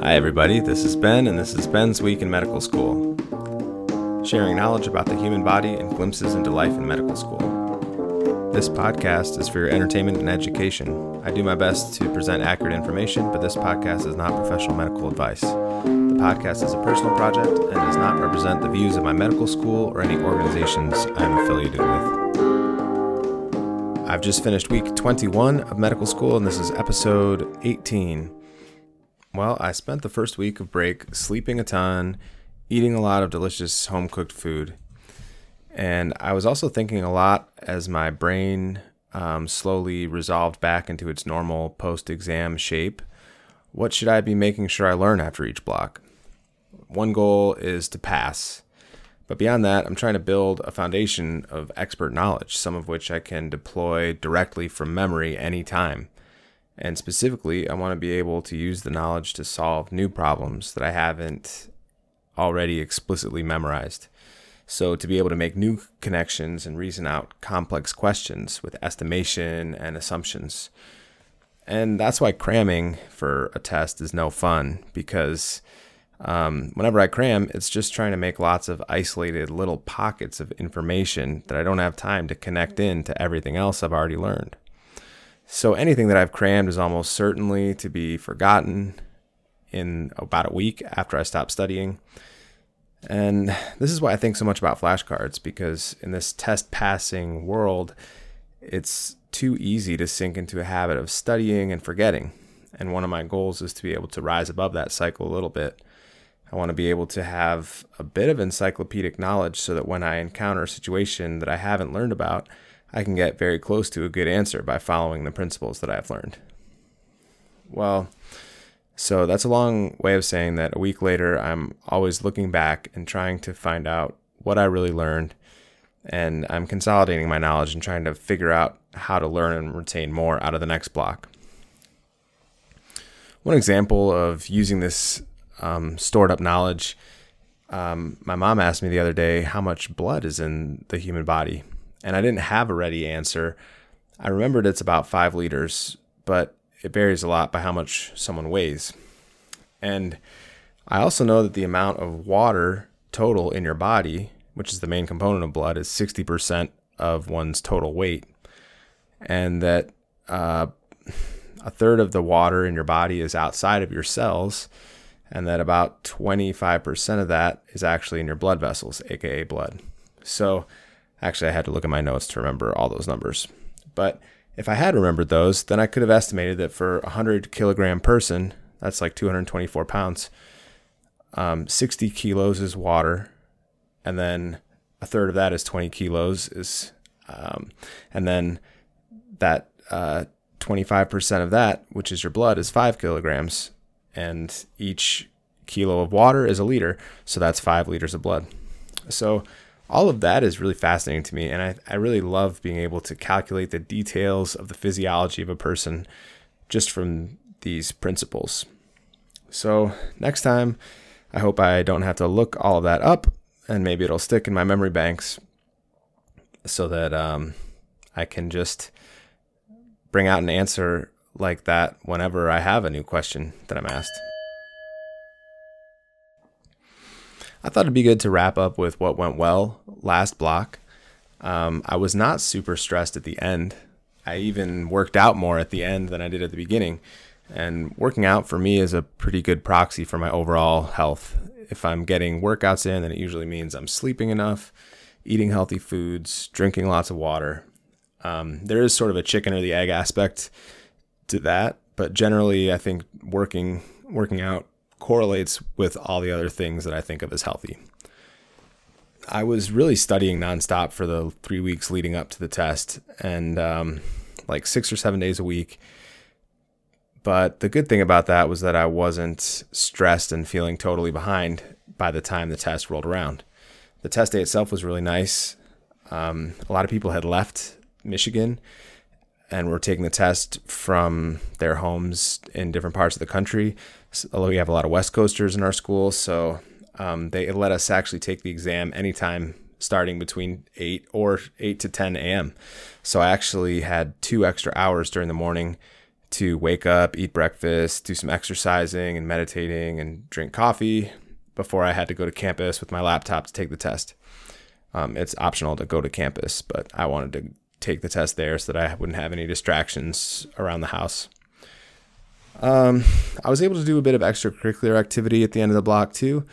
Hi, everybody. This is Ben, and this is Ben's Week in Medical School. Sharing knowledge about the human body and glimpses into life in medical school. This podcast is for your entertainment and education. I do my best to present accurate information, but this podcast is not professional medical advice. The podcast is a personal project and does not represent the views of my medical school or any organizations I am affiliated with. I've just finished week 21 of medical school, and this is episode 18. Well, I spent the first week of break sleeping a ton, eating a lot of delicious home cooked food. And I was also thinking a lot as my brain um, slowly resolved back into its normal post exam shape. What should I be making sure I learn after each block? One goal is to pass. But beyond that, I'm trying to build a foundation of expert knowledge, some of which I can deploy directly from memory anytime. And specifically, I want to be able to use the knowledge to solve new problems that I haven't already explicitly memorized. So, to be able to make new connections and reason out complex questions with estimation and assumptions. And that's why cramming for a test is no fun because um, whenever I cram, it's just trying to make lots of isolated little pockets of information that I don't have time to connect in to everything else I've already learned. So anything that I've crammed is almost certainly to be forgotten in about a week after I stop studying. And this is why I think so much about flashcards because in this test passing world, it's too easy to sink into a habit of studying and forgetting. And one of my goals is to be able to rise above that cycle a little bit. I want to be able to have a bit of encyclopedic knowledge so that when I encounter a situation that I haven't learned about, I can get very close to a good answer by following the principles that I've learned. Well, so that's a long way of saying that a week later, I'm always looking back and trying to find out what I really learned. And I'm consolidating my knowledge and trying to figure out how to learn and retain more out of the next block. One example of using this um, stored up knowledge, um, my mom asked me the other day how much blood is in the human body and I didn't have a ready answer. I remembered it's about five liters, but it varies a lot by how much someone weighs. And I also know that the amount of water total in your body, which is the main component of blood, is 60% of one's total weight. And that uh, a third of the water in your body is outside of your cells, and that about 25% of that is actually in your blood vessels, aka blood. So Actually, I had to look at my notes to remember all those numbers. But if I had remembered those, then I could have estimated that for a 100 kilogram person, that's like 224 pounds, um, 60 kilos is water. And then a third of that is 20 kilos is, um, and then that uh, 25% of that, which is your blood, is five kilograms. And each kilo of water is a liter. So that's five liters of blood. So all of that is really fascinating to me. And I, I really love being able to calculate the details of the physiology of a person just from these principles. So, next time, I hope I don't have to look all of that up and maybe it'll stick in my memory banks so that um, I can just bring out an answer like that whenever I have a new question that I'm asked. I thought it'd be good to wrap up with what went well last block. Um, I was not super stressed at the end. I even worked out more at the end than I did at the beginning. And working out for me is a pretty good proxy for my overall health. If I'm getting workouts in, then it usually means I'm sleeping enough, eating healthy foods, drinking lots of water. Um, there is sort of a chicken or the egg aspect to that, but generally, I think working working out correlates with all the other things that I think of as healthy. I was really studying nonstop for the three weeks leading up to the test and um, like six or seven days a week. But the good thing about that was that I wasn't stressed and feeling totally behind by the time the test rolled around. The test day itself was really nice. Um, a lot of people had left Michigan and were taking the test from their homes in different parts of the country although we have a lot of West Coasters in our school, so um, they let us actually take the exam anytime starting between 8 or 8 to 10 a.m. So I actually had two extra hours during the morning to wake up, eat breakfast, do some exercising and meditating, and drink coffee before I had to go to campus with my laptop to take the test. Um, it's optional to go to campus, but I wanted to take the test there so that I wouldn't have any distractions around the house. Um, I was able to do a bit of extracurricular activity at the end of the block too.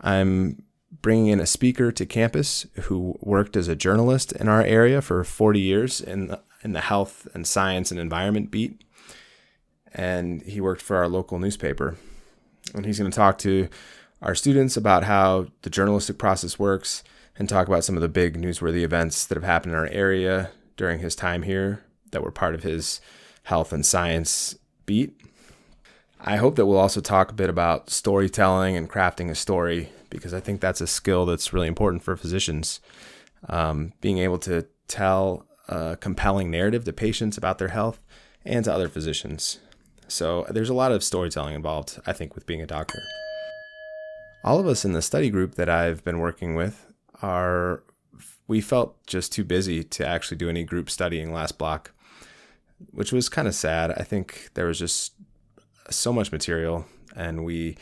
I'm bringing in a speaker to campus who worked as a journalist in our area for 40 years in the, in the health and science and environment beat. And he worked for our local newspaper. And he's going to talk to our students about how the journalistic process works and talk about some of the big newsworthy events that have happened in our area during his time here that were part of his health and science beat. I hope that we'll also talk a bit about storytelling and crafting a story because I think that's a skill that's really important for physicians. Um, being able to tell a compelling narrative to patients about their health and to other physicians. So there's a lot of storytelling involved, I think, with being a doctor. All of us in the study group that I've been working with are, we felt just too busy to actually do any group studying last block, which was kind of sad. I think there was just so much material and we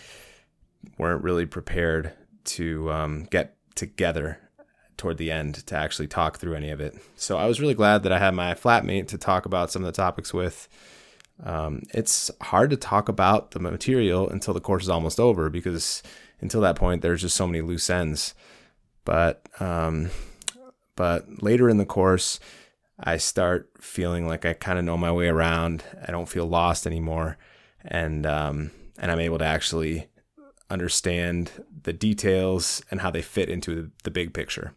weren't really prepared to um, get together toward the end to actually talk through any of it. So I was really glad that I had my flatmate to talk about some of the topics with. Um, it's hard to talk about the material until the course is almost over because until that point, there's just so many loose ends. But um, but later in the course, I start feeling like I kind of know my way around. I don't feel lost anymore, and um, and I'm able to actually understand the details and how they fit into the big picture.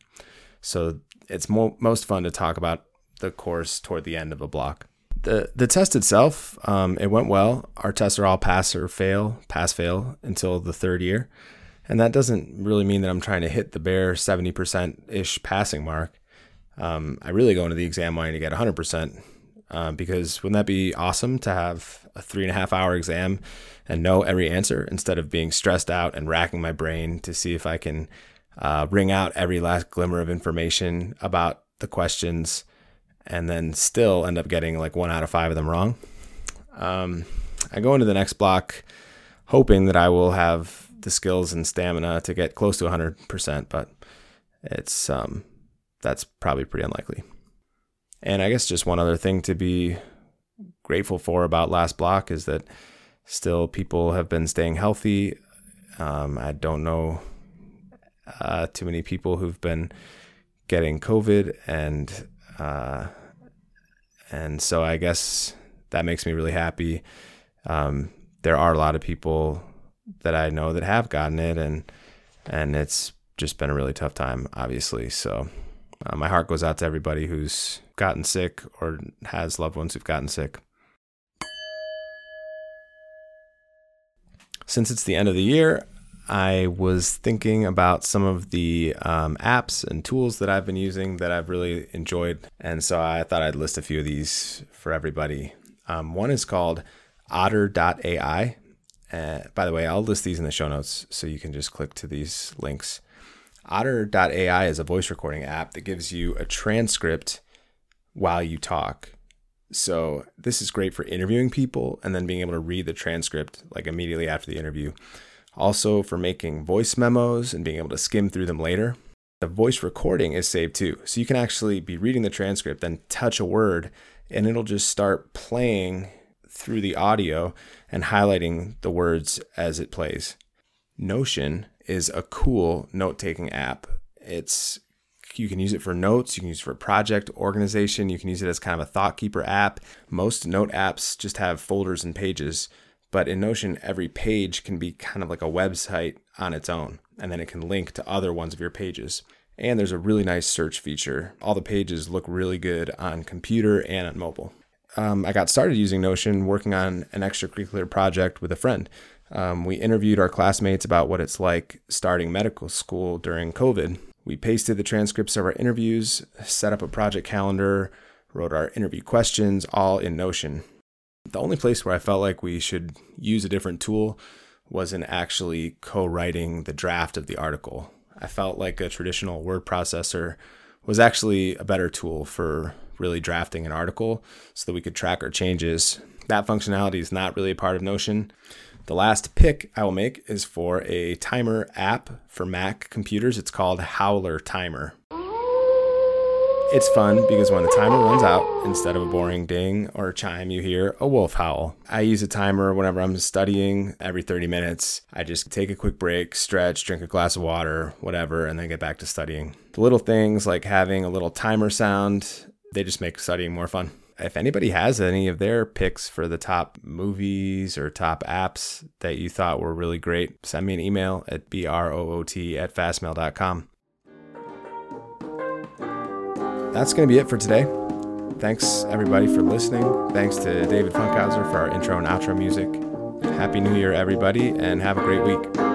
So it's mo- most fun to talk about the course toward the end of a block. The the test itself, um, it went well. Our tests are all pass or fail, pass fail until the third year, and that doesn't really mean that I'm trying to hit the bare seventy percent ish passing mark. Um, I really go into the exam wanting to get hundred percent um, because wouldn't that be awesome to have a three and a half hour exam and know every answer instead of being stressed out and racking my brain to see if I can uh, wring out every last glimmer of information about the questions and then still end up getting like one out of five of them wrong. Um, I go into the next block hoping that I will have the skills and stamina to get close to 100%, but it's um, that's probably pretty unlikely. And I guess just one other thing to be grateful for about last block is that still people have been staying healthy. Um, I don't know uh, too many people who've been getting COVID, and uh, and so I guess that makes me really happy. Um, there are a lot of people that I know that have gotten it, and and it's just been a really tough time, obviously. So uh, my heart goes out to everybody who's gotten sick or has loved ones who've gotten sick. Since it's the end of the year, I was thinking about some of the um, apps and tools that I've been using that I've really enjoyed. And so I thought I'd list a few of these for everybody. Um, one is called otter.ai. Uh, by the way, I'll list these in the show notes so you can just click to these links. Otter.ai is a voice recording app that gives you a transcript while you talk. So this is great for interviewing people and then being able to read the transcript like immediately after the interview. Also for making voice memos and being able to skim through them later. The voice recording is saved too. So you can actually be reading the transcript, then touch a word, and it'll just start playing through the audio and highlighting the words as it plays. Notion is a cool note taking app. It's you can use it for notes, you can use it for project organization, you can use it as kind of a thought keeper app. Most note apps just have folders and pages, but in Notion, every page can be kind of like a website on its own, and then it can link to other ones of your pages. And there's a really nice search feature. All the pages look really good on computer and on mobile. Um, I got started using Notion working on an extracurricular project with a friend. Um, we interviewed our classmates about what it's like starting medical school during COVID. We pasted the transcripts of our interviews, set up a project calendar, wrote our interview questions, all in Notion. The only place where I felt like we should use a different tool was in actually co writing the draft of the article. I felt like a traditional word processor was actually a better tool for really drafting an article so that we could track our changes. that functionality is not really a part of Notion. The last pick I will make is for a timer app for Mac computers. It's called Howler Timer. It's fun because when the timer runs out, instead of a boring ding or chime, you hear a wolf howl. I use a timer whenever I'm studying every 30 minutes. I just take a quick break, stretch, drink a glass of water, whatever, and then get back to studying. The little things like having a little timer sound, they just make studying more fun. If anybody has any of their picks for the top movies or top apps that you thought were really great, send me an email at broot at fastmail.com. That's going to be it for today. Thanks, everybody, for listening. Thanks to David Funkhauser for our intro and outro music. Happy New Year, everybody, and have a great week.